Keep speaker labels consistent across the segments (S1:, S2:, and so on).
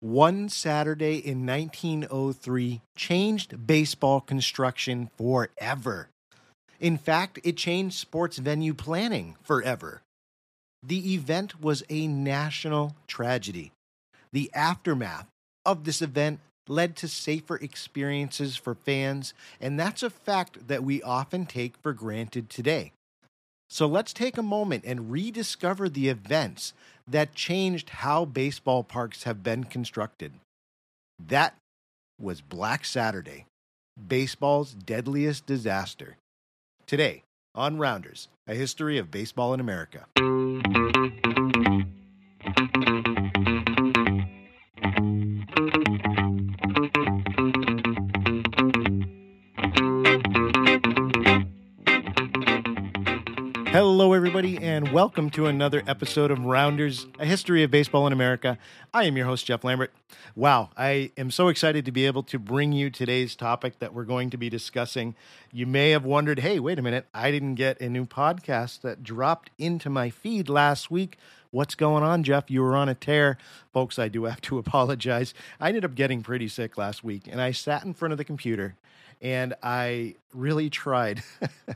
S1: One Saturday in 1903 changed baseball construction forever. In fact, it changed sports venue planning forever. The event was a national tragedy. The aftermath of this event led to safer experiences for fans, and that's a fact that we often take for granted today. So let's take a moment and rediscover the events that changed how baseball parks have been constructed. That was Black Saturday, baseball's deadliest disaster. Today, on Rounders, a history of baseball in America. Hello, everybody, and welcome to another episode of Rounders, a history of baseball in America. I am your host, Jeff Lambert. Wow, I am so excited to be able to bring you today's topic that we're going to be discussing. You may have wondered, hey, wait a minute, I didn't get a new podcast that dropped into my feed last week. What's going on, Jeff? You were on a tear. Folks, I do have to apologize. I ended up getting pretty sick last week, and I sat in front of the computer and I really tried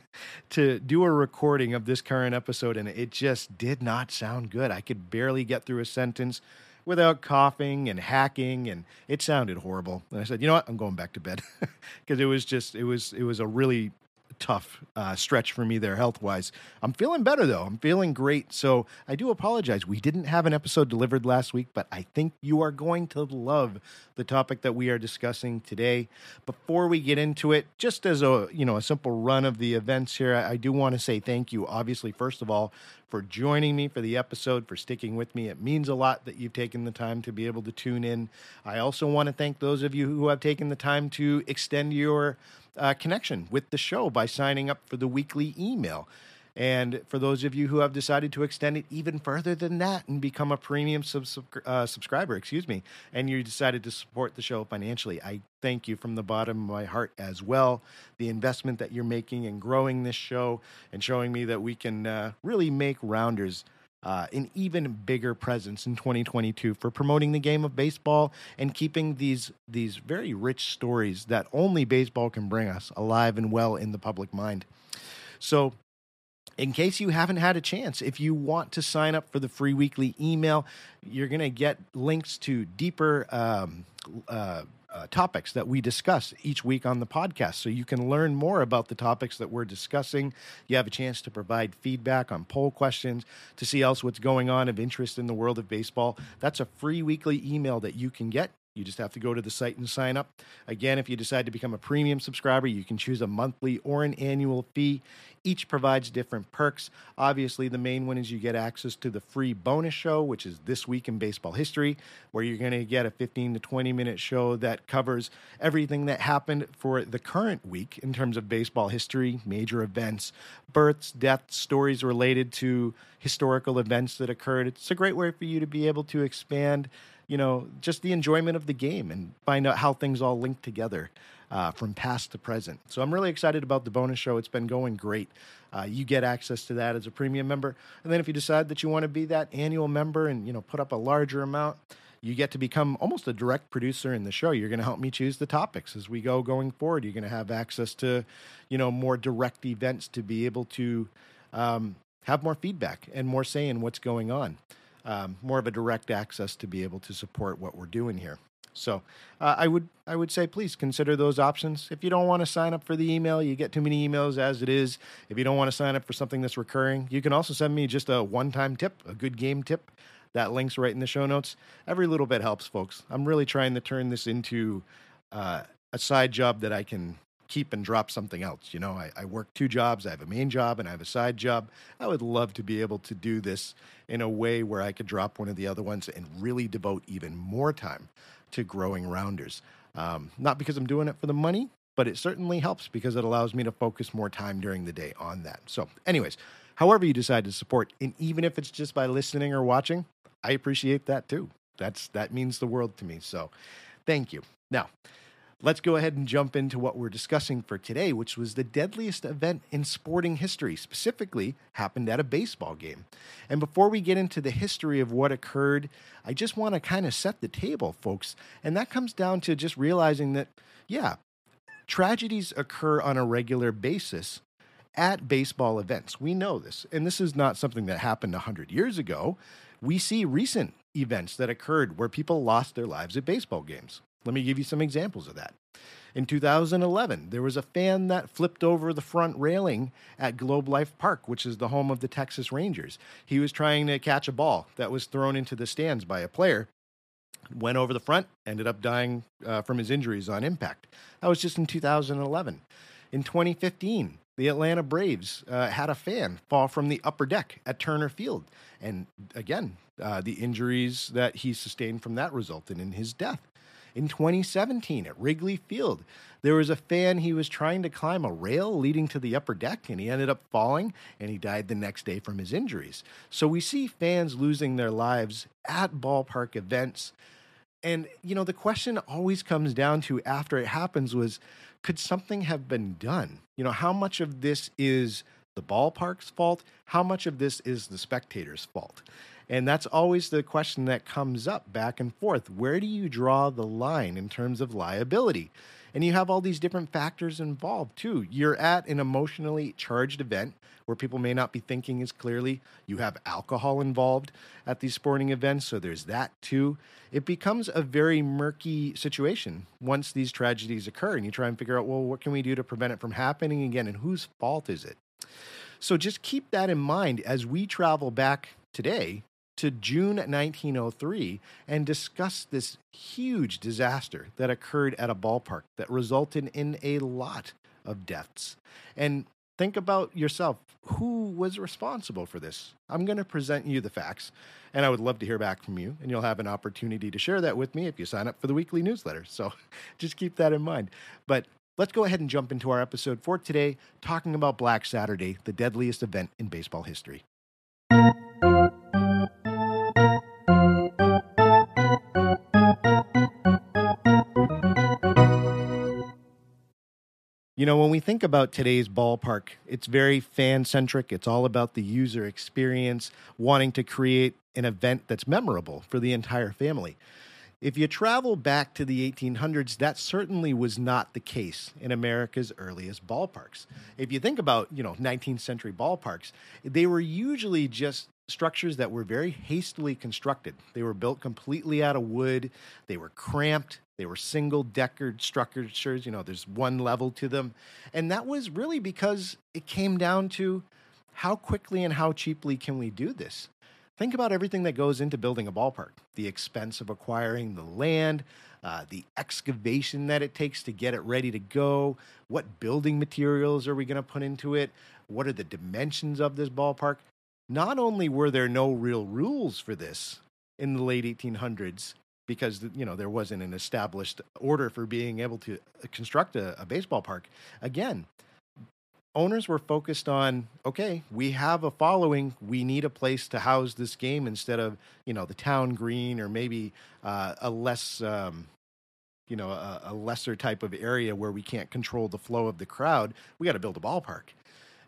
S1: to do a recording of this current episode, and it just did not sound good. I could barely get through a sentence without coughing and hacking, and it sounded horrible. And I said, you know what, I'm going back to bed because it was just it was it was a really tough uh, stretch for me there health wise. I'm feeling better though. I'm feeling great. So I do apologize. We didn't have an episode delivered last week, but I think you are going to love the topic that we are discussing today. Before we get into it, just as a you know a simple run of the events here, I, I do want to say thank you. Obviously, first of all, for joining me for the episode, for sticking with me. It means a lot that you've taken the time to be able to tune in. I also want to thank those of you who have taken the time to extend your uh, connection with the show by signing up for the weekly email. And for those of you who have decided to extend it even further than that and become a premium uh, subscriber, excuse me, and you decided to support the show financially, I thank you from the bottom of my heart as well. The investment that you're making in growing this show and showing me that we can uh, really make Rounders uh, an even bigger presence in 2022 for promoting the game of baseball and keeping these these very rich stories that only baseball can bring us alive and well in the public mind. So in case you haven't had a chance, if you want to sign up for the free weekly email, you're going to get links to deeper um, uh, uh, topics that we discuss each week on the podcast. So you can learn more about the topics that we're discussing. You have a chance to provide feedback on poll questions, to see else what's going on of interest in the world of baseball. That's a free weekly email that you can get. You just have to go to the site and sign up. Again, if you decide to become a premium subscriber, you can choose a monthly or an annual fee. Each provides different perks. Obviously, the main one is you get access to the free bonus show, which is This Week in Baseball History, where you're going to get a 15 to 20 minute show that covers everything that happened for the current week in terms of baseball history, major events, births, deaths, stories related to historical events that occurred. It's a great way for you to be able to expand you know, just the enjoyment of the game and find out how things all link together uh, from past to present. So I'm really excited about the bonus show. It's been going great. Uh, you get access to that as a premium member, and then if you decide that you want to be that annual member and you know put up a larger amount, you get to become almost a direct producer in the show. You're going to help me choose the topics as we go going forward. You're going to have access to, you know, more direct events to be able to um, have more feedback and more say in what's going on um, more of a direct access to be able to support what we're doing here. So uh, I would I would say please consider those options. If you don't want to sign up for the email, you get too many emails as it is. If you don't want to sign up for something that's recurring, you can also send me just a one-time tip, a good game tip. That link's right in the show notes. Every little bit helps, folks. I'm really trying to turn this into uh, a side job that I can keep and drop something else. You know, I, I, work two jobs. I have a main job and I have a side job. I would love to be able to do this in a way where I could drop one of the other ones and really devote even more time to growing rounders. Um, not because I'm doing it for the money, but it certainly helps because it allows me to focus more time during the day on that. So, anyways, however you decide to support, and even if it's just by listening or watching, I appreciate that too. That's that means the world to me. So, thank you. Now, let's go ahead and jump into what we're discussing for today, which was the deadliest event in sporting history, specifically happened at a baseball game. And before we get into the history of what occurred, I just want to kind of set the table, folks. And that comes down to just realizing that, yeah, tragedies occur on a regular basis at baseball events. We know this. And this is not something that happened 100 years ago. We see recent events that occurred where people lost their lives at baseball games. Let me give you some examples of that. In 2011, there was a fan that flipped over the front railing at Globe Life Park, which is the home of the Texas Rangers. He was trying to catch a ball that was thrown into the stands by a player, went over the front, ended up dying uh, from his injuries on impact. That was just in 2011. In 2015, the Atlanta Braves uh, had a fan fall from the upper deck at Turner Field. And again, uh, the injuries that he sustained from that resulted in his death. In 2017 at Wrigley Field, there was a fan, he was trying to climb a rail leading to the upper deck, and he ended up falling and he died the next day from his injuries. So we see fans losing their lives at ballpark events. And, you know, the question always comes down to after it happens was could something have been done? You know, how much of this is the ballpark's fault? How much of this is the spectator's fault? And that's always the question that comes up back and forth. Where do you draw the line in terms of liability? And you have all these different factors involved too. You're at an emotionally charged event where people may not be thinking as clearly. You have alcohol involved at these sporting events, so there's that too. It becomes a very murky situation once these tragedies occur, and you try and figure out, well, what can we do to prevent it from happening again, and whose fault is it? So just keep that in mind as we travel back today to June 1903 and discuss this huge disaster that occurred at a ballpark that resulted in a lot of deaths. And think about yourself who was responsible for this? I'm going to present you the facts, and I would love to hear back from you. And you'll have an opportunity to share that with me if you sign up for the weekly newsletter. So just keep that in mind. But let's go ahead and jump into our episode for today, talking about Black Saturday, the deadliest event in baseball history. You know, when we think about today's ballpark, it's very fan centric. It's all about the user experience, wanting to create an event that's memorable for the entire family. If you travel back to the 1800s, that certainly was not the case in America's earliest ballparks. If you think about, you know, 19th century ballparks, they were usually just structures that were very hastily constructed. They were built completely out of wood, they were cramped, they were single decker structures, you know, there's one level to them. And that was really because it came down to how quickly and how cheaply can we do this? Think about everything that goes into building a ballpark the expense of acquiring the land, uh, the excavation that it takes to get it ready to go, what building materials are we going to put into it, what are the dimensions of this ballpark. Not only were there no real rules for this in the late 1800s, because you know there wasn't an established order for being able to uh, construct a, a baseball park. Again, owners were focused on okay, we have a following, we need a place to house this game instead of you know the town green or maybe uh, a less um, you know a, a lesser type of area where we can't control the flow of the crowd. We got to build a ballpark.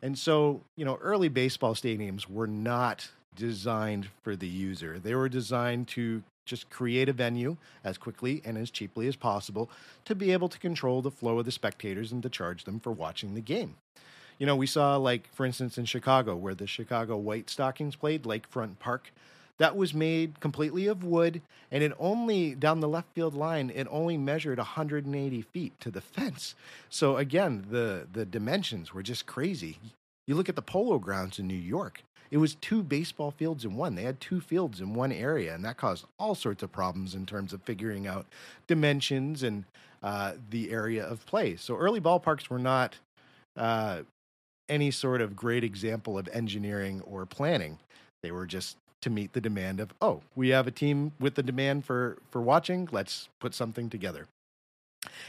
S1: And so, you know, early baseball stadiums were not designed for the user. They were designed to just create a venue as quickly and as cheaply as possible to be able to control the flow of the spectators and to charge them for watching the game. You know, we saw, like, for instance, in Chicago, where the Chicago White Stockings played, Lakefront Park. That was made completely of wood, and it only, down the left field line, it only measured 180 feet to the fence. So again, the, the dimensions were just crazy. You look at the polo grounds in New York, it was two baseball fields in one. They had two fields in one area, and that caused all sorts of problems in terms of figuring out dimensions and uh, the area of play. So early ballparks were not uh, any sort of great example of engineering or planning. They were just to meet the demand of, oh, we have a team with the demand for for watching. Let's put something together.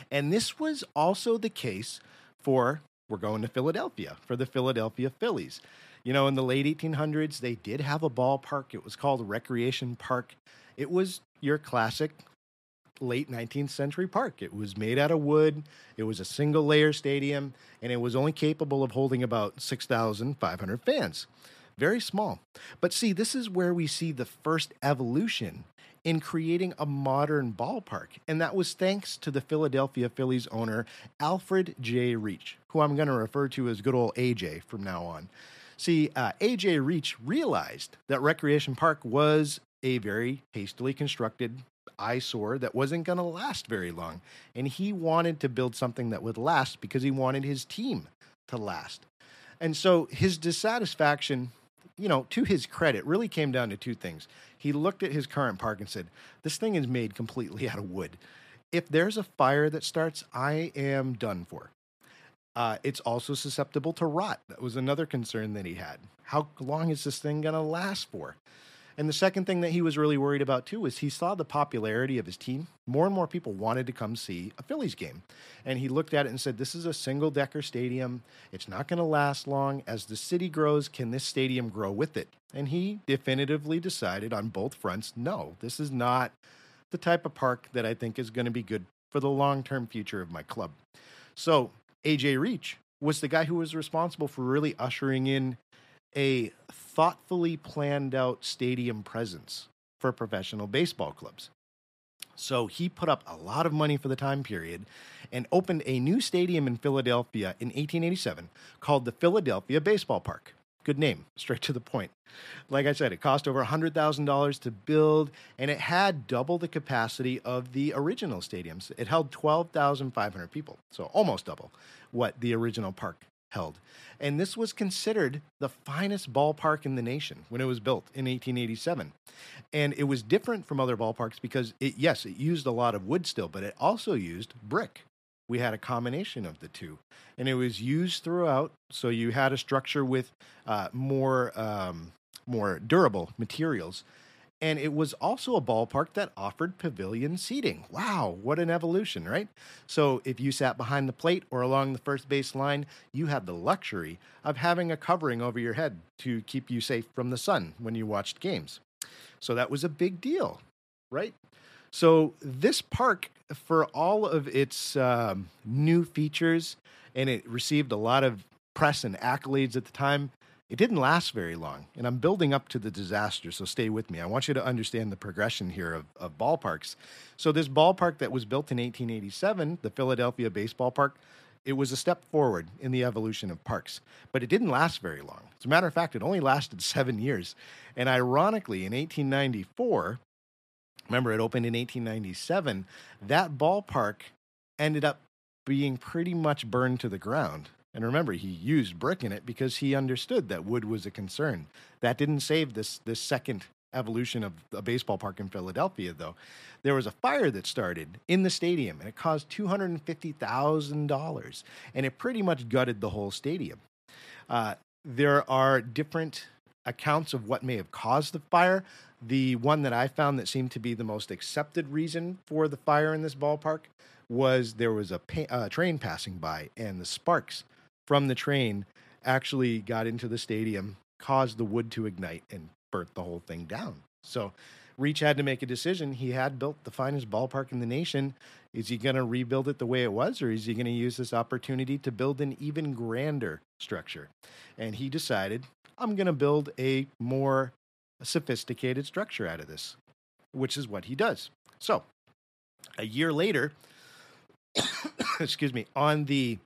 S1: And this was also the case for we're going to Philadelphia for the Philadelphia Phillies. You know, in the late 1800s, they did have a ballpark. It was called Recreation Park. It was your classic late 19th century park. It was made out of wood, it was a single layer stadium, and it was only capable of holding about 6,500 fans. Very small. But see, this is where we see the first evolution in creating a modern ballpark. And that was thanks to the Philadelphia Phillies owner, Alfred J. Reach, who I'm going to refer to as good old AJ from now on. See, uh, AJ Reach realized that Recreation Park was a very hastily constructed eyesore that wasn't going to last very long. And he wanted to build something that would last because he wanted his team to last. And so his dissatisfaction you know, to his credit, really came down to two things. He looked at his current park and said, This thing is made completely out of wood. If there's a fire that starts, I am done for. Uh, it's also susceptible to rot. That was another concern that he had. How long is this thing going to last for? And the second thing that he was really worried about too was he saw the popularity of his team. More and more people wanted to come see a Phillies game. And he looked at it and said, This is a single decker stadium. It's not going to last long. As the city grows, can this stadium grow with it? And he definitively decided on both fronts no, this is not the type of park that I think is going to be good for the long term future of my club. So AJ Reach was the guy who was responsible for really ushering in a thoughtfully planned out stadium presence for professional baseball clubs. So he put up a lot of money for the time period and opened a new stadium in Philadelphia in 1887 called the Philadelphia Baseball Park. Good name, straight to the point. Like I said, it cost over $100,000 to build, and it had double the capacity of the original stadiums. It held 12,500 people, so almost double what the original park held. And this was considered the finest ballpark in the nation when it was built in 1887. And it was different from other ballparks because it, yes, it used a lot of wood still, but it also used brick. We had a combination of the two, and it was used throughout. So you had a structure with uh, more um, more durable materials and it was also a ballpark that offered pavilion seating. Wow, what an evolution, right? So, if you sat behind the plate or along the first base line, you had the luxury of having a covering over your head to keep you safe from the sun when you watched games. So, that was a big deal, right? So, this park, for all of its um, new features, and it received a lot of press and accolades at the time, it didn't last very long, and I'm building up to the disaster, so stay with me. I want you to understand the progression here of, of ballparks. So, this ballpark that was built in 1887, the Philadelphia Baseball Park, it was a step forward in the evolution of parks, but it didn't last very long. As a matter of fact, it only lasted seven years. And ironically, in 1894, remember it opened in 1897, that ballpark ended up being pretty much burned to the ground. And remember, he used brick in it because he understood that wood was a concern. That didn't save this this second evolution of a baseball park in Philadelphia, though. There was a fire that started in the stadium, and it caused two hundred and fifty thousand dollars, and it pretty much gutted the whole stadium. Uh, there are different accounts of what may have caused the fire. The one that I found that seemed to be the most accepted reason for the fire in this ballpark was there was a pa- uh, train passing by, and the sparks from the train actually got into the stadium, caused the wood to ignite, and burnt the whole thing down. So Reach had to make a decision. He had built the finest ballpark in the nation. Is he going to rebuild it the way it was, or is he going to use this opportunity to build an even grander structure? And he decided, I'm going to build a more sophisticated structure out of this, which is what he does. So, a year later, excuse me, on the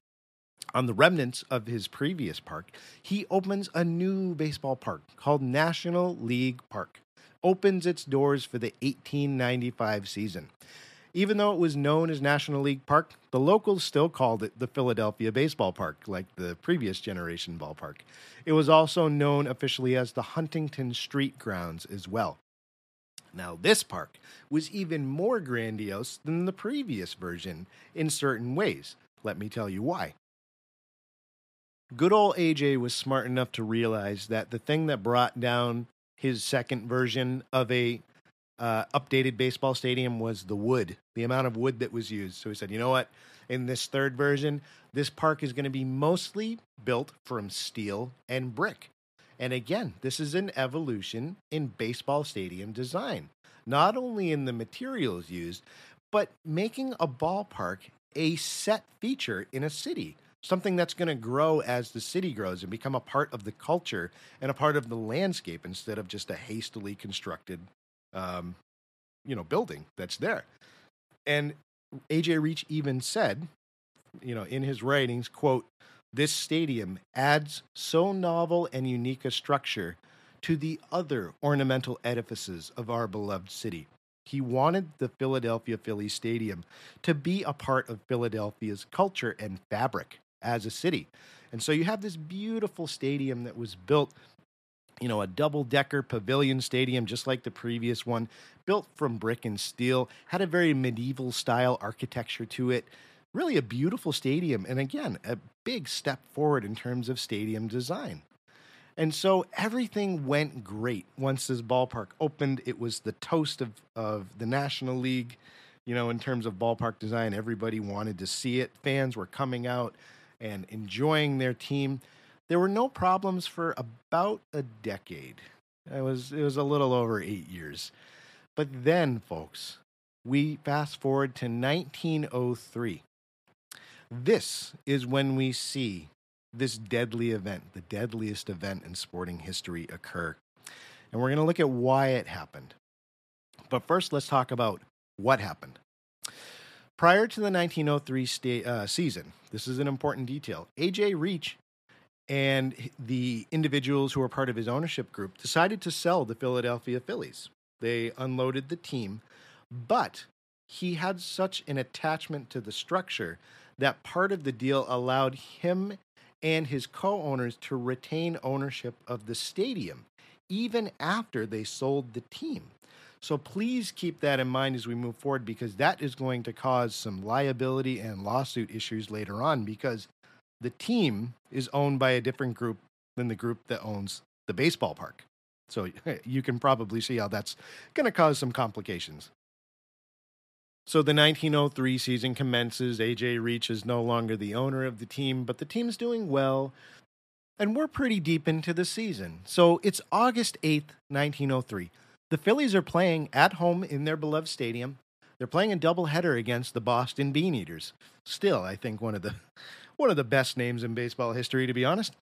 S1: on the remnants of his previous park, he opens a new baseball park called National League Park. Opens its doors for the 1895 season. Even though it was known as National League Park, the locals still called it the Philadelphia Baseball Park, like the previous generation ballpark. It was also known officially as the Huntington Street Grounds as well. Now, this park was even more grandiose than the previous version in certain ways. Let me tell you why. Good old AJ was smart enough to realize that the thing that brought down his second version of a uh, updated baseball stadium was the wood, the amount of wood that was used. So he said, you know what? In this third version, this park is going to be mostly built from steel and brick. And again, this is an evolution in baseball stadium design, not only in the materials used, but making a ballpark a set feature in a city, something that's going to grow as the city grows and become a part of the culture and a part of the landscape instead of just a hastily constructed, um, you know, building that's there. And AJ Reach even said, you know, in his writings, quote, this stadium adds so novel and unique a structure to the other ornamental edifices of our beloved city. He wanted the Philadelphia Phillies Stadium to be a part of Philadelphia's culture and fabric as a city. And so you have this beautiful stadium that was built, you know, a double decker pavilion stadium, just like the previous one, built from brick and steel, had a very medieval style architecture to it really a beautiful stadium. And again, a big step forward in terms of stadium design. And so everything went great once this ballpark opened. It was the toast of, of the National League, you know, in terms of ballpark design. Everybody wanted to see it. Fans were coming out and enjoying their team. There were no problems for about a decade. It was it was a little over eight years. But then, folks, we fast forward to 1903. This is when we see this deadly event, the deadliest event in sporting history, occur. And we're going to look at why it happened. But first, let's talk about what happened. Prior to the 1903 sta- uh, season, this is an important detail. AJ Reach and the individuals who were part of his ownership group decided to sell the Philadelphia Phillies. They unloaded the team, but he had such an attachment to the structure that part of the deal allowed him and his co owners to retain ownership of the stadium even after they sold the team. So please keep that in mind as we move forward because that is going to cause some liability and lawsuit issues later on because the team is owned by a different group than the group that owns the baseball park. So you can probably see how that's going to cause some complications. So the 1903 season commences. AJ Reach is no longer the owner of the team, but the team's doing well. And we're pretty deep into the season. So it's August 8th, 1903. The Phillies are playing at home in their beloved stadium. They're playing a doubleheader against the Boston Bean Eaters. Still, I think one of the one of the best names in baseball history, to be honest.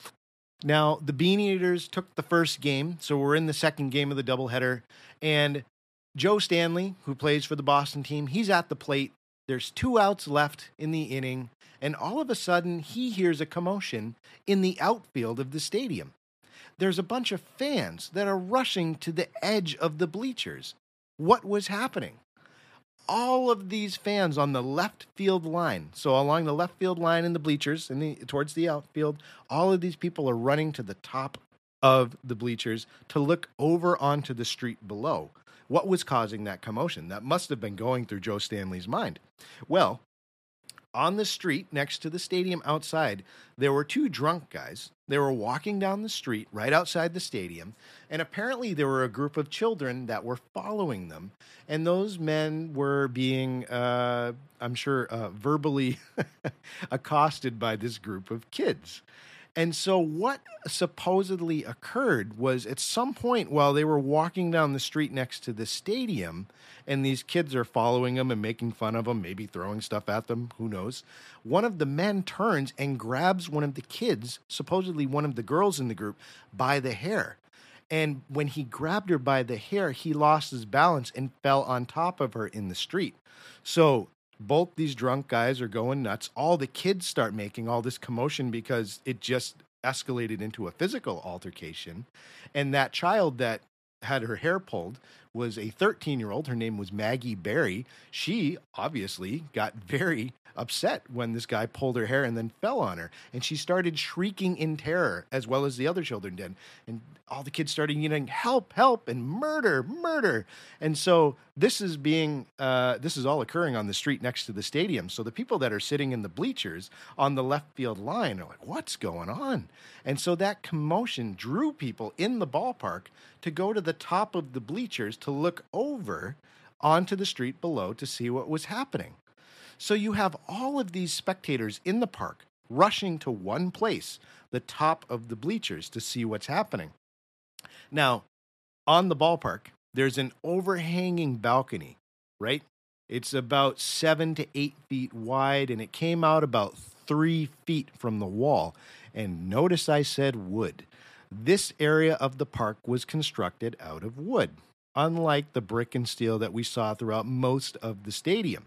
S1: Now, the Bean Eaters took the first game, so we're in the second game of the doubleheader, and Joe Stanley, who plays for the Boston team, he's at the plate. There's two outs left in the inning, and all of a sudden he hears a commotion in the outfield of the stadium. There's a bunch of fans that are rushing to the edge of the bleachers. What was happening? All of these fans on the left field line, so along the left field line in the bleachers and the, towards the outfield, all of these people are running to the top of the bleachers to look over onto the street below. What was causing that commotion? That must have been going through Joe Stanley's mind. Well, on the street next to the stadium outside, there were two drunk guys. They were walking down the street right outside the stadium, and apparently there were a group of children that were following them. And those men were being, uh, I'm sure, uh, verbally accosted by this group of kids. And so, what supposedly occurred was at some point while they were walking down the street next to the stadium, and these kids are following them and making fun of them, maybe throwing stuff at them, who knows. One of the men turns and grabs one of the kids, supposedly one of the girls in the group, by the hair. And when he grabbed her by the hair, he lost his balance and fell on top of her in the street. So both these drunk guys are going nuts. All the kids start making all this commotion because it just escalated into a physical altercation. And that child that had her hair pulled was a 13 year old. Her name was Maggie Barry. She obviously got very upset when this guy pulled her hair and then fell on her. And she started shrieking in terror, as well as the other children did. And all the kids started yelling, help, help, and murder, murder. And so this is being, uh, this is all occurring on the street next to the stadium. So the people that are sitting in the bleachers on the left field line are like, what's going on? And so that commotion drew people in the ballpark to go to the top of the bleachers to look over onto the street below to see what was happening. So you have all of these spectators in the park rushing to one place, the top of the bleachers, to see what's happening. Now, on the ballpark, there's an overhanging balcony, right? It's about seven to eight feet wide, and it came out about three feet from the wall. And notice I said wood. This area of the park was constructed out of wood, unlike the brick and steel that we saw throughout most of the stadium.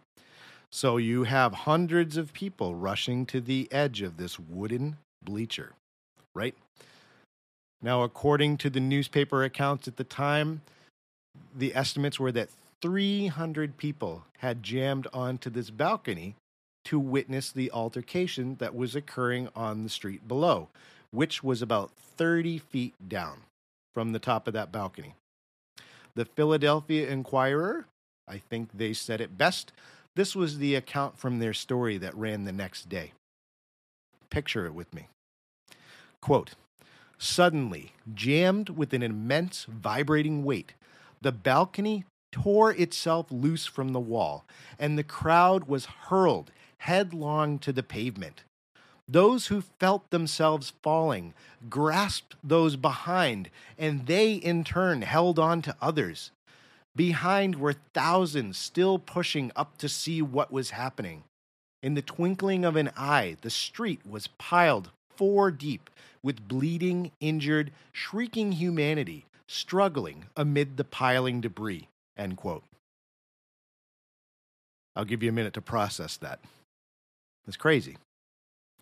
S1: So you have hundreds of people rushing to the edge of this wooden bleacher, right? Now, according to the newspaper accounts at the time, the estimates were that 300 people had jammed onto this balcony to witness the altercation that was occurring on the street below, which was about 30 feet down from the top of that balcony. The Philadelphia Inquirer, I think they said it best, this was the account from their story that ran the next day. Picture it with me. Quote Suddenly, jammed with an immense vibrating weight, the balcony tore itself loose from the wall, and the crowd was hurled headlong to the pavement. Those who felt themselves falling grasped those behind, and they in turn held on to others. Behind were thousands still pushing up to see what was happening. In the twinkling of an eye, the street was piled four deep with bleeding, injured, shrieking humanity struggling amid the piling debris. End quote. I'll give you a minute to process that. It's crazy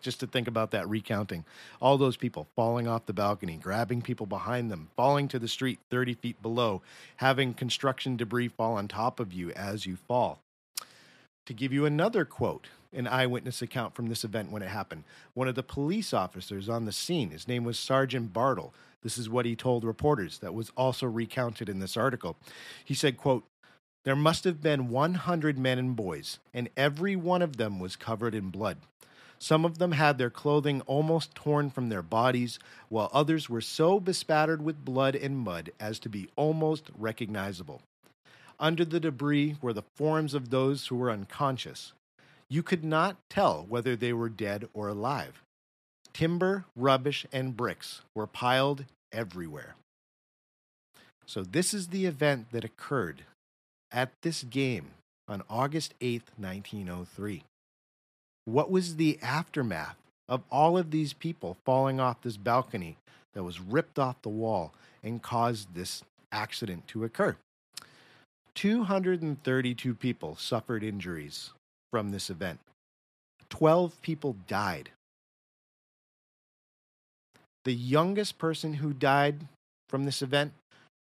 S1: just to think about that recounting. All those people falling off the balcony, grabbing people behind them, falling to the street 30 feet below, having construction debris fall on top of you as you fall. To give you another quote, an eyewitness account from this event when it happened, one of the police officers on the scene, his name was Sergeant Bartle. This is what he told reporters that was also recounted in this article. He said, quote, there must have been 100 men and boys, and every one of them was covered in blood. Some of them had their clothing almost torn from their bodies, while others were so bespattered with blood and mud as to be almost recognizable. Under the debris were the forms of those who were unconscious. You could not tell whether they were dead or alive. Timber, rubbish, and bricks were piled everywhere. So, this is the event that occurred at this game on August 8th, 1903. What was the aftermath of all of these people falling off this balcony that was ripped off the wall and caused this accident to occur? 232 people suffered injuries from this event. 12 people died. The youngest person who died from this event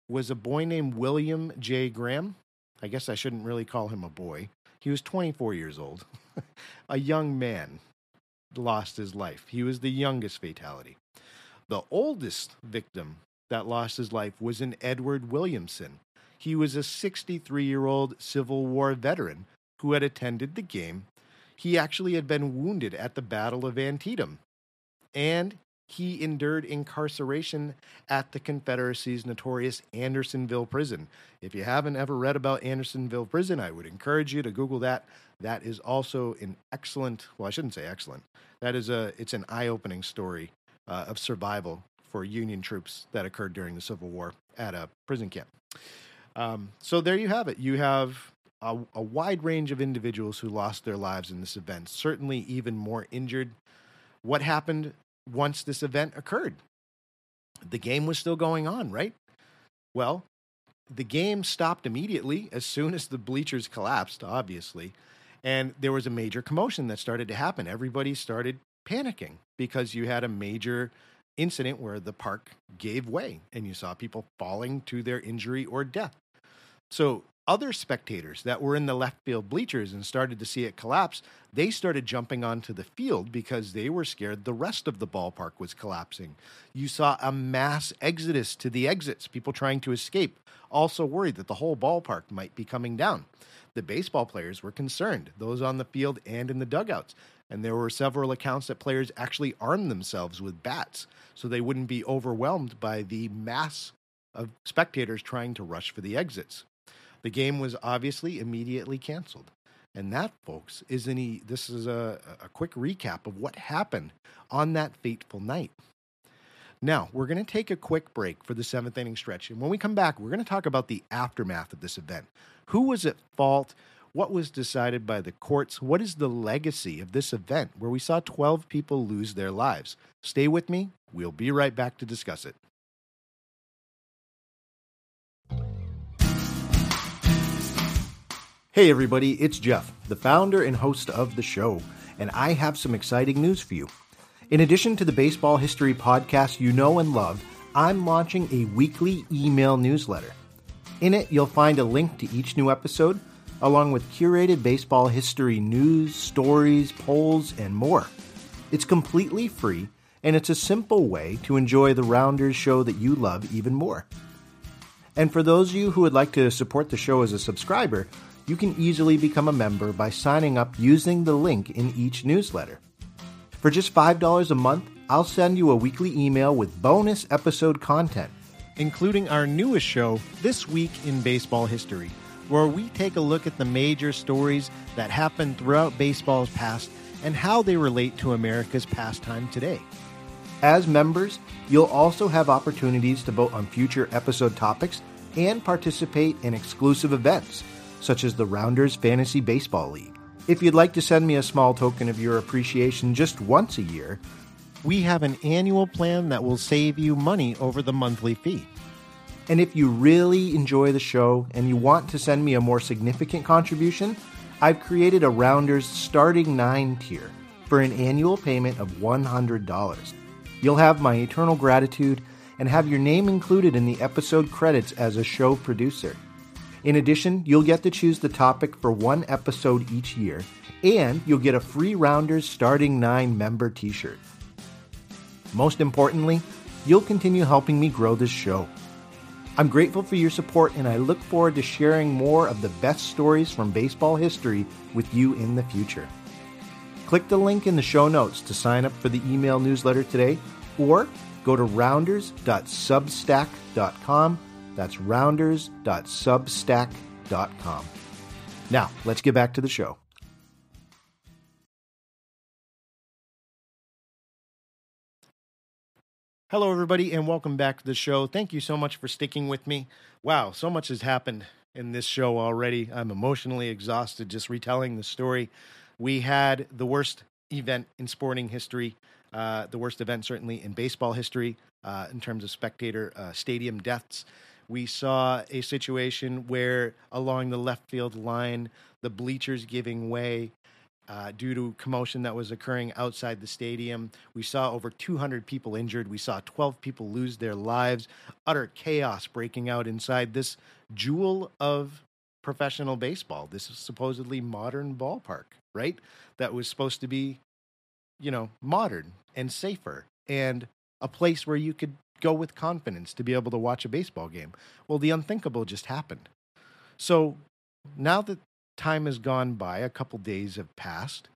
S1: was a boy named William J. Graham. I guess I shouldn't really call him a boy. He was 24 years old. a young man lost his life. He was the youngest fatality. The oldest victim that lost his life was an Edward Williamson. He was a 63 year old Civil War veteran who had attended the game. He actually had been wounded at the Battle of Antietam. And he endured incarceration at the Confederacy's notorious Andersonville prison. If you haven't ever read about Andersonville prison, I would encourage you to Google that. That is also an excellent, well, I shouldn't say excellent. That is a, it's an eye-opening story uh, of survival for Union troops that occurred during the Civil War at a prison camp. Um, so there you have it. You have a, a wide range of individuals who lost their lives in this event, certainly even more injured. What happened once this event occurred. The game was still going on, right? Well, the game stopped immediately as soon as the bleachers collapsed, obviously. And there was a major commotion that started to happen. Everybody started panicking because you had a major incident where the park gave way and you saw people falling to their injury or death. So other spectators that were in the left field bleachers and started to see it collapse, they started jumping onto the field because they were scared the rest of the ballpark was collapsing. You saw a mass exodus to the exits, people trying to escape, also worried that the whole ballpark might be coming down. The baseball players were concerned, those on the field and in the dugouts. And there were several accounts that players actually armed themselves with bats so they wouldn't be overwhelmed by the mass of spectators trying to rush for the exits. The game was obviously immediately canceled. And that, folks, is any this is a, a quick recap of what happened on that fateful night. Now, we're going to take a quick break for the seventh inning stretch. And when we come back, we're going to talk about the aftermath of this event. Who was at fault? What was decided by the courts? What is the legacy of this event where we saw 12 people lose their lives? Stay with me. We'll be right back to discuss it. Hey, everybody, it's Jeff, the founder and host of the show, and I have some exciting news for you. In addition to the baseball history podcast you know and love, I'm launching a weekly email newsletter. In it, you'll find a link to each new episode, along with curated baseball history news, stories, polls, and more. It's completely free, and it's a simple way to enjoy the Rounders show that you love even more. And for those of you who would like to support the show as a subscriber, you can easily become a member by signing up using the link in each newsletter. For just $5 a month, I'll send you a weekly email with bonus episode content, including our newest show, This Week in Baseball History, where we take a look at the major stories that happened throughout baseball's past and how they relate to America's pastime today. As members, you'll also have opportunities to vote on future episode topics and participate in exclusive events such as the Rounders Fantasy Baseball League. If you'd like to send me a small token of your appreciation just once a year, we have an annual plan that will save you money over the monthly fee. And if you really enjoy the show and you want to send me a more significant contribution, I've created a Rounders starting nine tier for an annual payment of $100. You'll have my eternal gratitude and have your name included in the episode credits as a show producer. In addition, you'll get to choose the topic for one episode each year, and you'll get a free Rounders Starting 9 member t shirt. Most importantly, you'll continue helping me grow this show. I'm grateful for your support, and I look forward to sharing more of the best stories from baseball history with you in the future. Click the link in the show notes to sign up for the email newsletter today, or go to rounders.substack.com that's rounders.substack.com. Now, let's get back to the show. Hello, everybody, and welcome back to the show. Thank you so much for sticking with me. Wow, so much has happened in this show already. I'm emotionally exhausted just retelling the story. We had the worst event in sporting history, uh, the worst event certainly in baseball history uh, in terms of spectator uh, stadium deaths we saw a situation where along the left field line, the bleachers giving way uh, due to commotion that was occurring outside the stadium. We saw over 200 people injured. We saw 12 people lose their lives. Utter chaos breaking out inside this jewel of professional baseball. This is supposedly modern ballpark, right? That was supposed to be, you know, modern and safer and a place where you could go with confidence to be able to watch a baseball game. Well, the unthinkable just happened. So now that time has gone by, a couple days have passed,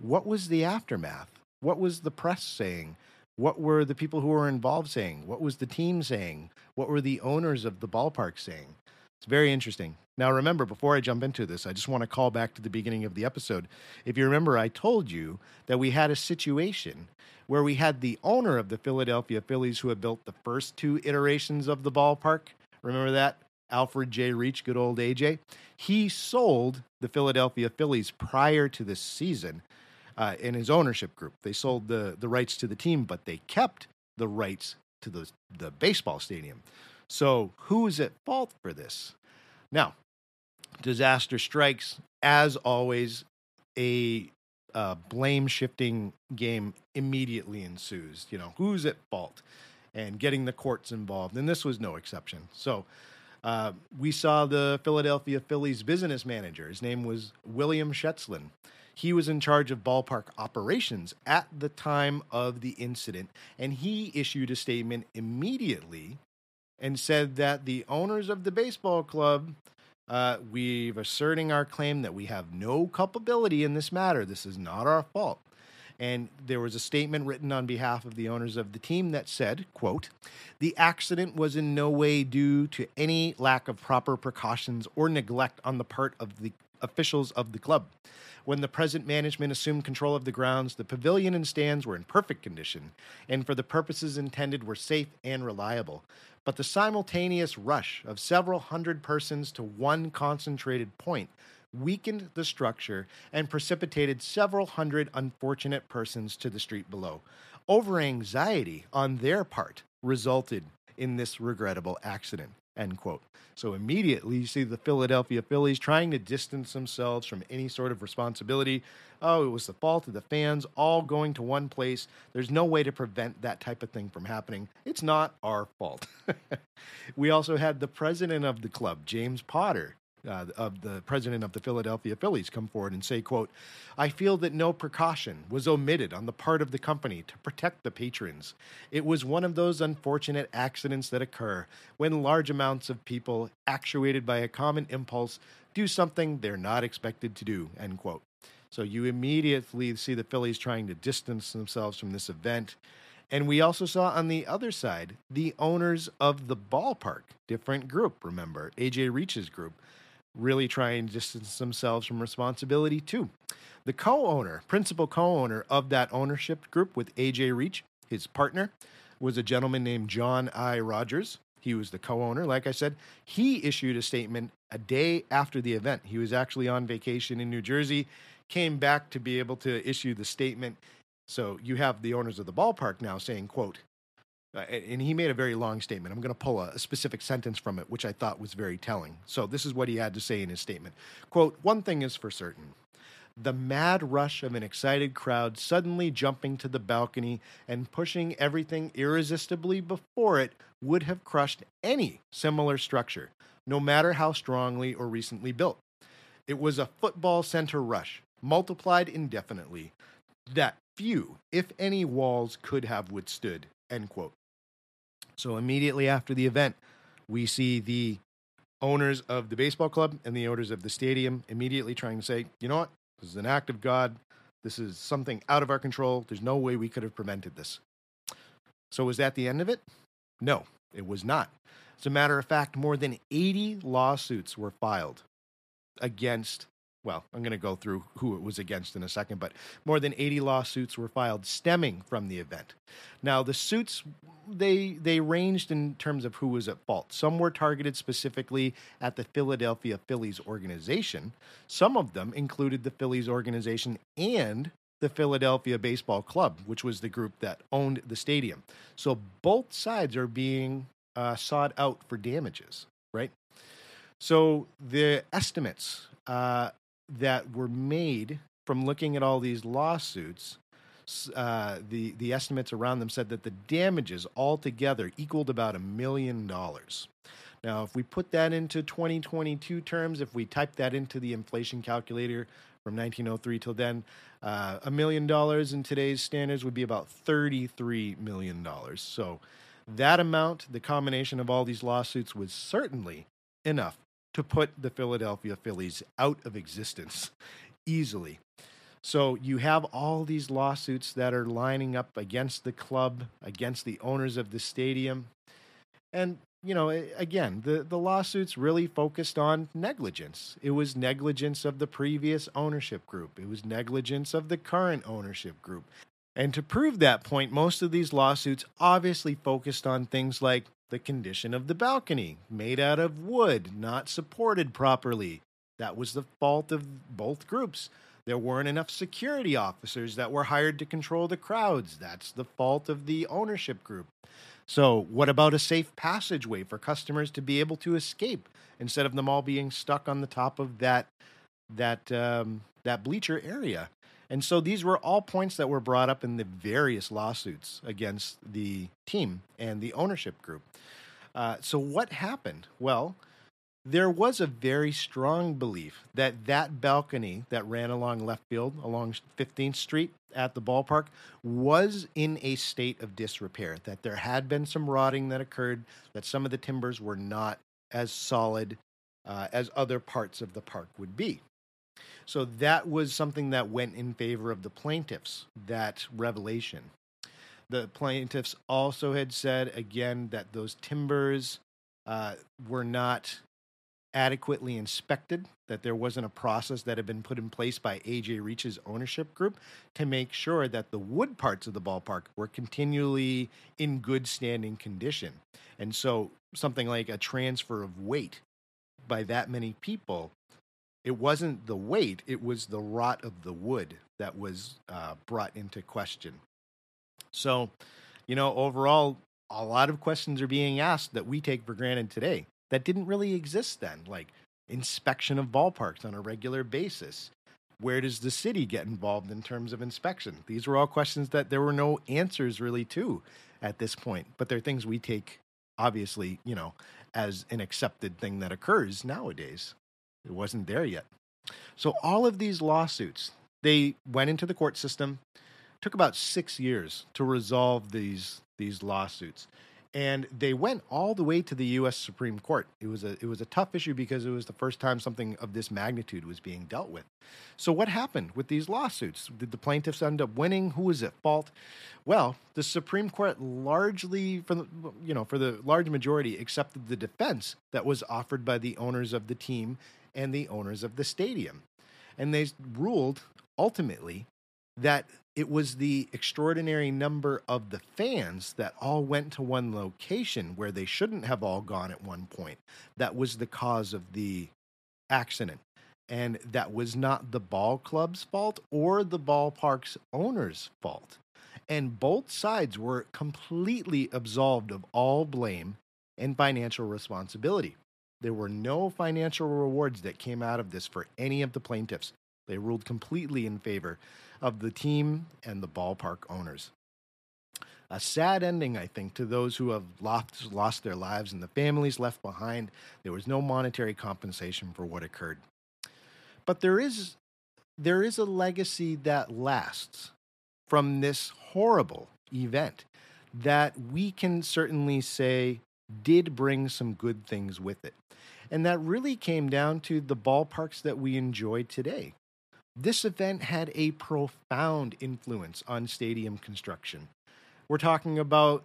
S1: what was the aftermath? What was the press saying? What were the people who were involved saying? What was the team saying? What were the owners of the ballpark saying? It's very interesting. Now, remember, before I jump into this, I just want to call back to the beginning of the episode. If you remember, I told you that we had a situation where we had the owner of the Philadelphia Phillies who had built the first two iterations of the ballpark. Remember that? Alfred J. Reach, good old AJ. He sold the Philadelphia Phillies prior to this season uh, in his ownership group. They sold the, the rights to the team, but they kept the rights to the, the baseball stadium. So, who is at fault for this? Now, disaster strikes. As always, a uh, blame shifting game immediately ensues. You know, who's at fault? And getting the courts involved. And this was no exception. So, Uh, we saw the Philadelphia Phillies business manager. His name was William Shettsline. He was in charge of ballpark operations at the time of the incident, and he issued a statement immediately and said that the owners of the baseball club, uh, we've asserting our claim that we have no culpability in this matter. This is not our fault. And there was a statement written on behalf of the owners of the team that said, quote, the accident was in no way due to any lack of proper precautions or neglect on the part of the officials of the club. When the present management assumed control of the grounds, the pavilion and stands were in perfect condition, and for the purposes intended were safe and reliable. But the simultaneous rush of several hundred persons to one concentrated point weakened the structure and precipitated several hundred unfortunate persons to the street below. Over anxiety on their part resulted in this regrettable accident. End quote. So immediately you see the Philadelphia Phillies trying to distance themselves from any sort of responsibility. Oh, it was the fault of the fans all going to one place. There's no way to prevent that type of thing from happening. It's not our fault. we also had the president of the club, James Potter, uh, of the president of the Philadelphia Phillies come forward and say, quote, I feel that no precaution was omitted on the part of the company to protect the patrons. It was one of those unfortunate accidents that occur when large amounts of people, actuated by a common impulse, do something they're not expected to do, end quote. So you immediately see the Phillies trying to distance themselves from this event. And we also saw on the other side the owners of the ballpark, different group, remember, AJ Reach's group, really trying to distance themselves from responsibility too. The co owner, principal co owner of that ownership group with AJ Reach, his partner, was a gentleman named John I. Rogers. He was the co owner, like I said. He issued a statement a day after the event. He was actually on vacation in New Jersey, came back to be able to issue the statement. So you have the owners of the ballpark now saying, quote, Uh, and he made a very long statement. I'm going to pull a, a, specific sentence from it, which I thought was very telling. So this is what he had to say in his statement. Quote, one thing is for certain. The mad rush of an excited crowd suddenly jumping to the balcony and pushing everything irresistibly before it would have crushed any similar structure, no matter how strongly or recently built. It was a football center rush, multiplied indefinitely, that few, if any, walls could have withstood. End quote. So immediately after the event, we see the owners of the baseball club and the owners of the stadium immediately trying to say, you know what? This is an act of God. This is something out of our control. There's no way we could have prevented this. So, was that the end of it? No, it was not. As a matter of fact, more than 80 lawsuits were filed against well, I'm going to go through who it was against in a second, but more than 80 lawsuits were filed stemming from the event. Now, the suits they they ranged in terms of who was at fault. Some were targeted specifically at the Philadelphia Phillies organization. Some of them included the Phillies organization and the Philadelphia Baseball Club, which was the group that owned the stadium. So both sides are being uh, sought out for damages, right? So the estimates uh, that were made from looking at all these lawsuits, uh, the the estimates around them said that the damages altogether equaled about a million dollars. Now, if we put that into 2022 terms, if we type that into the inflation calculator from 1903 till then, uh, a million dollars in today's standards would be about 33 million dollars. So, that amount, the combination of all these lawsuits, was certainly enough to put the Philadelphia Phillies out of existence easily. So you have all these lawsuits that are lining up against the club, against the owners of the stadium. And, you know, again, the, the lawsuits really focused on negligence. It was negligence of the previous ownership group, it was negligence of the current ownership group. And to prove that point, most of these lawsuits obviously focused on things like the condition of the balcony, made out of wood, not supported properly. That was the fault of both groups. There weren't enough security officers that were hired to control the crowds. That's the fault of the ownership group. So, what about a safe passageway for customers to be able to escape instead of them all being stuck on the top of that that um, that bleacher area? And so these were all points that were brought up in the various lawsuits against the team and the ownership group. Uh, so what happened? Well, there was a very strong belief that that balcony that ran along left field along 15th Street at the ballpark was in a state of disrepair, that there had been some rotting that occurred, that some of the timbers were not as solid uh, as other parts of the park would be. So that was something that went in favor of the plaintiffs, that revelation. The plaintiffs also had said again that those timbers uh, were not adequately inspected, that there wasn't a process that had been put in place by AJ Reach's ownership group to make sure that the wood parts of the ballpark were continually in good standing condition. And so something like a transfer of weight by that many people, it wasn't the weight, it was the rot of the wood that was uh, brought into question. So, you know, overall, a lot of questions are being asked that we take for granted today that didn't really exist then, like inspection of ballparks on a regular basis. Where does the city get involved in terms of inspection? These were all questions that there were no answers really to at this point, but they're things we take obviously, you know, as an accepted thing that occurs nowadays. It wasn't there yet. So all of these lawsuits, they went into the court system. Took about 6 years to resolve these these lawsuits and they went all the way to the U.S. Supreme Court. It was a it was a tough issue because it was the first time something of this magnitude was being dealt with. So what happened with these lawsuits? Did the plaintiffs end up winning? Who was at fault? Well, the Supreme Court largely, for the, you know, for the large majority, accepted the defense that was offered by the owners of the team and the owners of the stadium, and they ruled ultimately that it was the extraordinary number of the fans that all went to one location where they shouldn't have all gone at one point that was the cause of the accident. And that was not the ball club's fault or the ballpark's owner's fault. And both sides were completely absolved of all blame and financial responsibility. There were no financial rewards that came out of this for any of the plaintiffs. They ruled completely in favor of the team and the ballpark owners. A sad ending, I think, to those who have lost, lost their lives and the families left behind. There was no monetary compensation for what occurred. But there is, there is a legacy that lasts from this horrible event that we can certainly say did bring some good things with it. And that really came down to the ballparks that we enjoy today. This event had a profound influence on stadium construction. We're talking about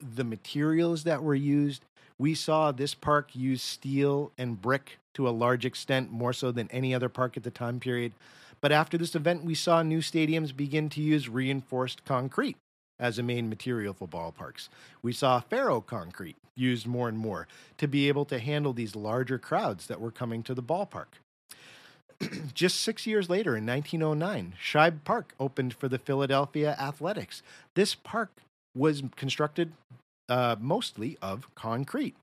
S1: the materials that were used. We saw this park use steel and brick to a large extent, more so than any other park at the time period. But after this event, we saw new stadiums begin to use reinforced concrete as a main material for ballparks. We saw ferro concrete used more and more to be able to handle these larger crowds that were coming to the ballpark. just six years later, in 1909, Shibe Park opened for the Philadelphia Athletics. This park was constructed uh, mostly of concrete.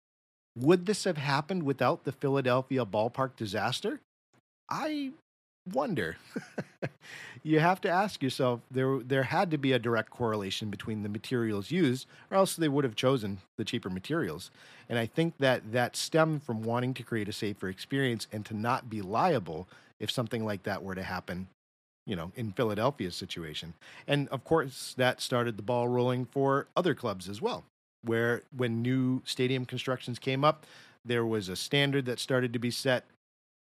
S1: Would this have happened without the Philadelphia ballpark disaster? I wonder. you have to ask yourself there there had to be a direct correlation between the materials used or else they would have chosen the cheaper materials. And I think that that stemmed from wanting to create a safer experience and to not be liable if something like that were to happen, you know, in Philadelphia's situation. And of course, that started the ball rolling for other clubs as well, where when new stadium constructions came up, there was a standard that started to be set.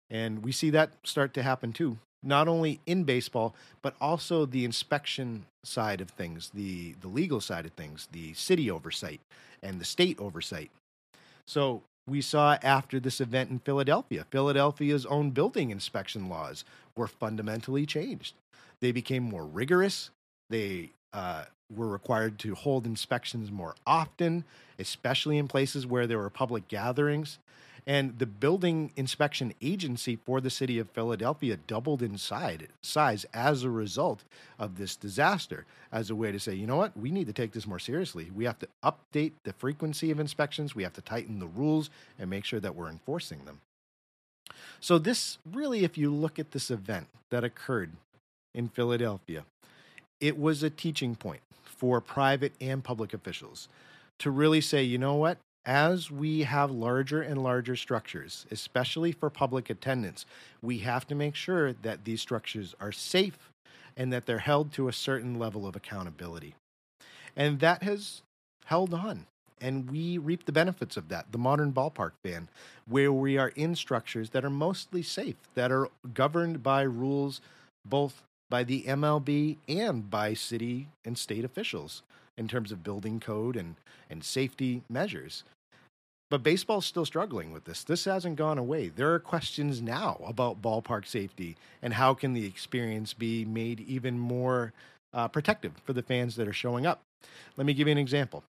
S1: And we see that start to happen too, not only in baseball, but also the inspection side of things, the, the legal side of things, the city oversight and the state oversight. So we saw after this event in Philadelphia. Philadelphia's own building inspection laws were fundamentally changed. They became more rigorous. They uh, were required to hold inspections more often, especially in places where there were public gatherings. And the building inspection agency for the city of Philadelphia doubled in size as a result of this disaster, as a way to say, you know what, we need to take this more seriously. We have to update the frequency of inspections, we have to tighten the rules, and make sure that we're enforcing them. So, this really, if you look at this event that occurred in Philadelphia, it was a teaching point for private and public officials to really say, you know what, as we have larger and larger structures, especially for public attendance, we have to make sure that these structures are safe and that they're held to a certain level of accountability. And that has held on. And we reap the benefits of that. The modern ballpark ban, where we are in structures that are mostly safe, that are governed by rules both by the MLB and by city and state officials in terms of building code and, and safety measures. But baseball's still struggling with this. This hasn't gone away. There are questions now about ballpark safety and how can the experience be made even more uh, protective for the fans that are showing up. Let me give you an example.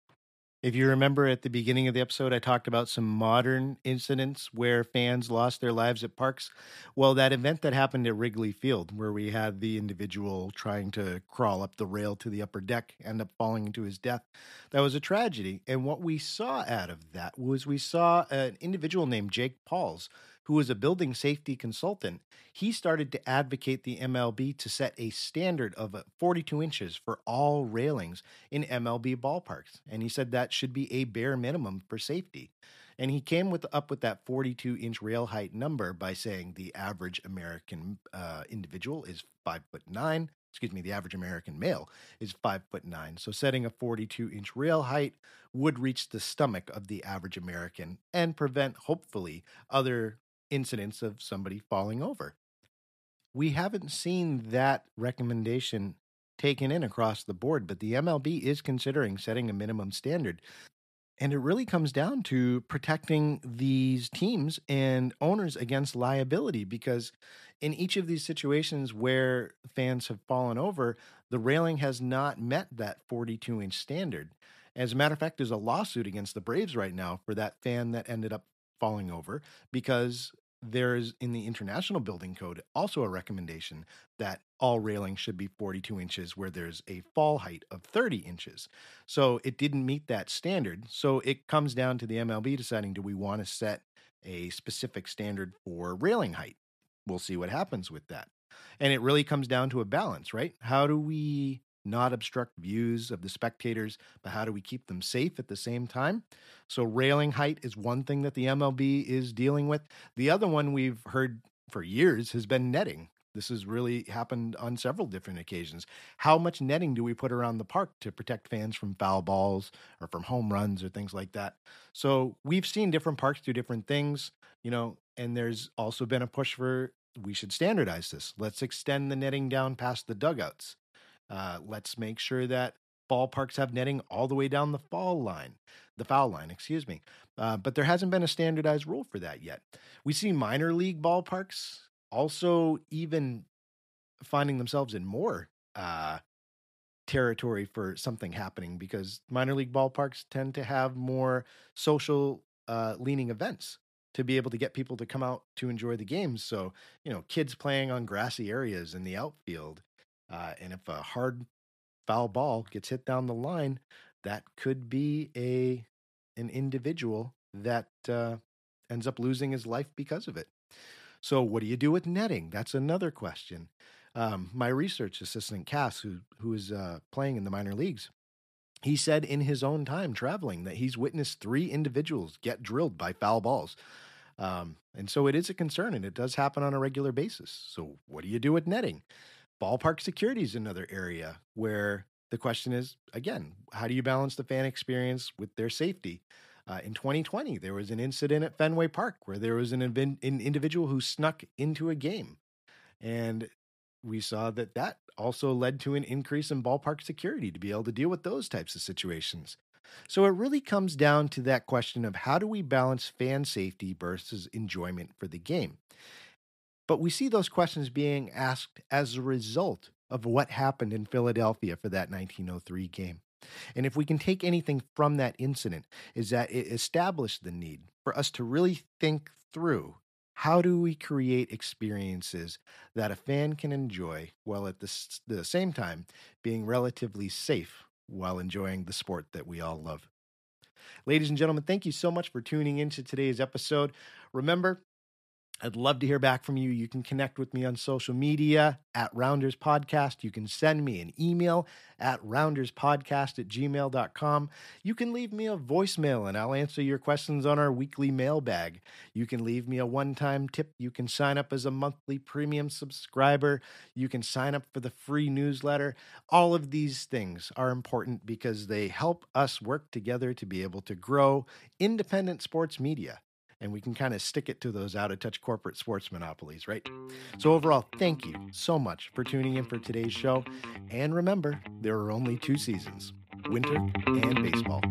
S1: If you remember at the beginning of the episode, I talked about some modern incidents where fans lost their lives at parks. Well, that event that happened at Wrigley Field, where we had the individual trying to crawl up the rail to the upper deck, end up falling into his death, that was a tragedy. And what we saw out of that was we saw an individual named Jake Pauls who was a building safety consultant, he started to advocate the MLB to set a standard of 42 inches for all railings in MLB ballparks. And he said that should be a bare minimum for safety. And he came with up with that 42 inch rail height number by saying the average American uh, individual is five foot nine. Excuse me, the average American male is five foot nine. So setting a 42 inch rail height would reach the stomach of the average American and prevent, hopefully, other incidents of somebody falling over. We haven't seen that recommendation taken in across the board, but the MLB is considering setting a minimum standard. And it really comes down to protecting these teams and owners against liability because in each of these situations where fans have fallen over, the railing has not met that 42 inch standard. As a matter of fact, there's a lawsuit against the Braves right now for that fan that ended up falling over because there is in the international building code also a recommendation that all railings should be 42 inches where there's a fall height of 30 inches. So it didn't meet that standard. So it comes down to the mlb deciding do we want to set a specific standard for railing height? We'll see what happens with that. And it really comes down to a balance right? How do we not obstruct views of the spectators, but how do we keep them safe at the same time? So, railing height is one thing that the MLB is dealing with. The other one we've heard for years has been netting. This has really happened on several different occasions. How much netting do we put around the park to protect fans from foul balls or from home runs or things like that? So, we've seen different parks do different things, you know, and there's also been a push for we should standardize this. Let's extend the netting down past the dugouts. Uh, let's make sure that ballparks have netting all the way down the fall line, the foul line, excuse me. Uh, but there hasn't been a standardized rule for that yet. We see minor league ballparks also even finding themselves in more uh, territory for something happening because minor league ballparks tend to have more social uh, leaning events to be able to get people to come out to enjoy the games. So, you know, kids playing on grassy areas in the outfield, uh, and if a hard foul ball gets hit down the line, that could be a an individual that uh, ends up losing his life because of it. So, what do you do with netting? That's another question. Um, my research assistant, Cass, who who is uh, playing in the minor leagues, he said in his own time traveling that he's witnessed three individuals get drilled by foul balls. Um, and so it is a concern, and it does happen on a regular basis. So, what do you do with netting? Ballpark security is another area where the question is again, how do you balance the fan experience with their safety? Uh, in 2020, there was an incident at Fenway Park where there was an, an individual who snuck into a game. And we saw that that also led to an increase in ballpark security to be able to deal with those types of situations. So it really comes down to that question of how do we balance fan safety versus enjoyment for the game? But we see those questions being asked as a result of what happened in Philadelphia for that 1903 game. And if we can take anything from that incident, is that it established the need for us to really think through how do we create experiences that a fan can enjoy while at the, the same time being relatively safe while enjoying the sport that we all love. Ladies and gentlemen, thank you so much for tuning into today's episode. Remember, I'd love to hear back from you. You can connect with me on social media at Rounders Podcast. You can send me an email at rounderspodcast at gmail.com. You can leave me a voicemail and I'll answer your questions on our weekly mailbag. You can leave me a one time tip. You can sign up as a monthly premium subscriber. You can sign up for the free newsletter. All of these things are important because they help us work together to be able to grow independent sports media and we can kind of stick it to those out of touch corporate sports monopolies, right? So, overall, thank you so much for tuning in for today's show. And remember, there are only two seasons winter and baseball.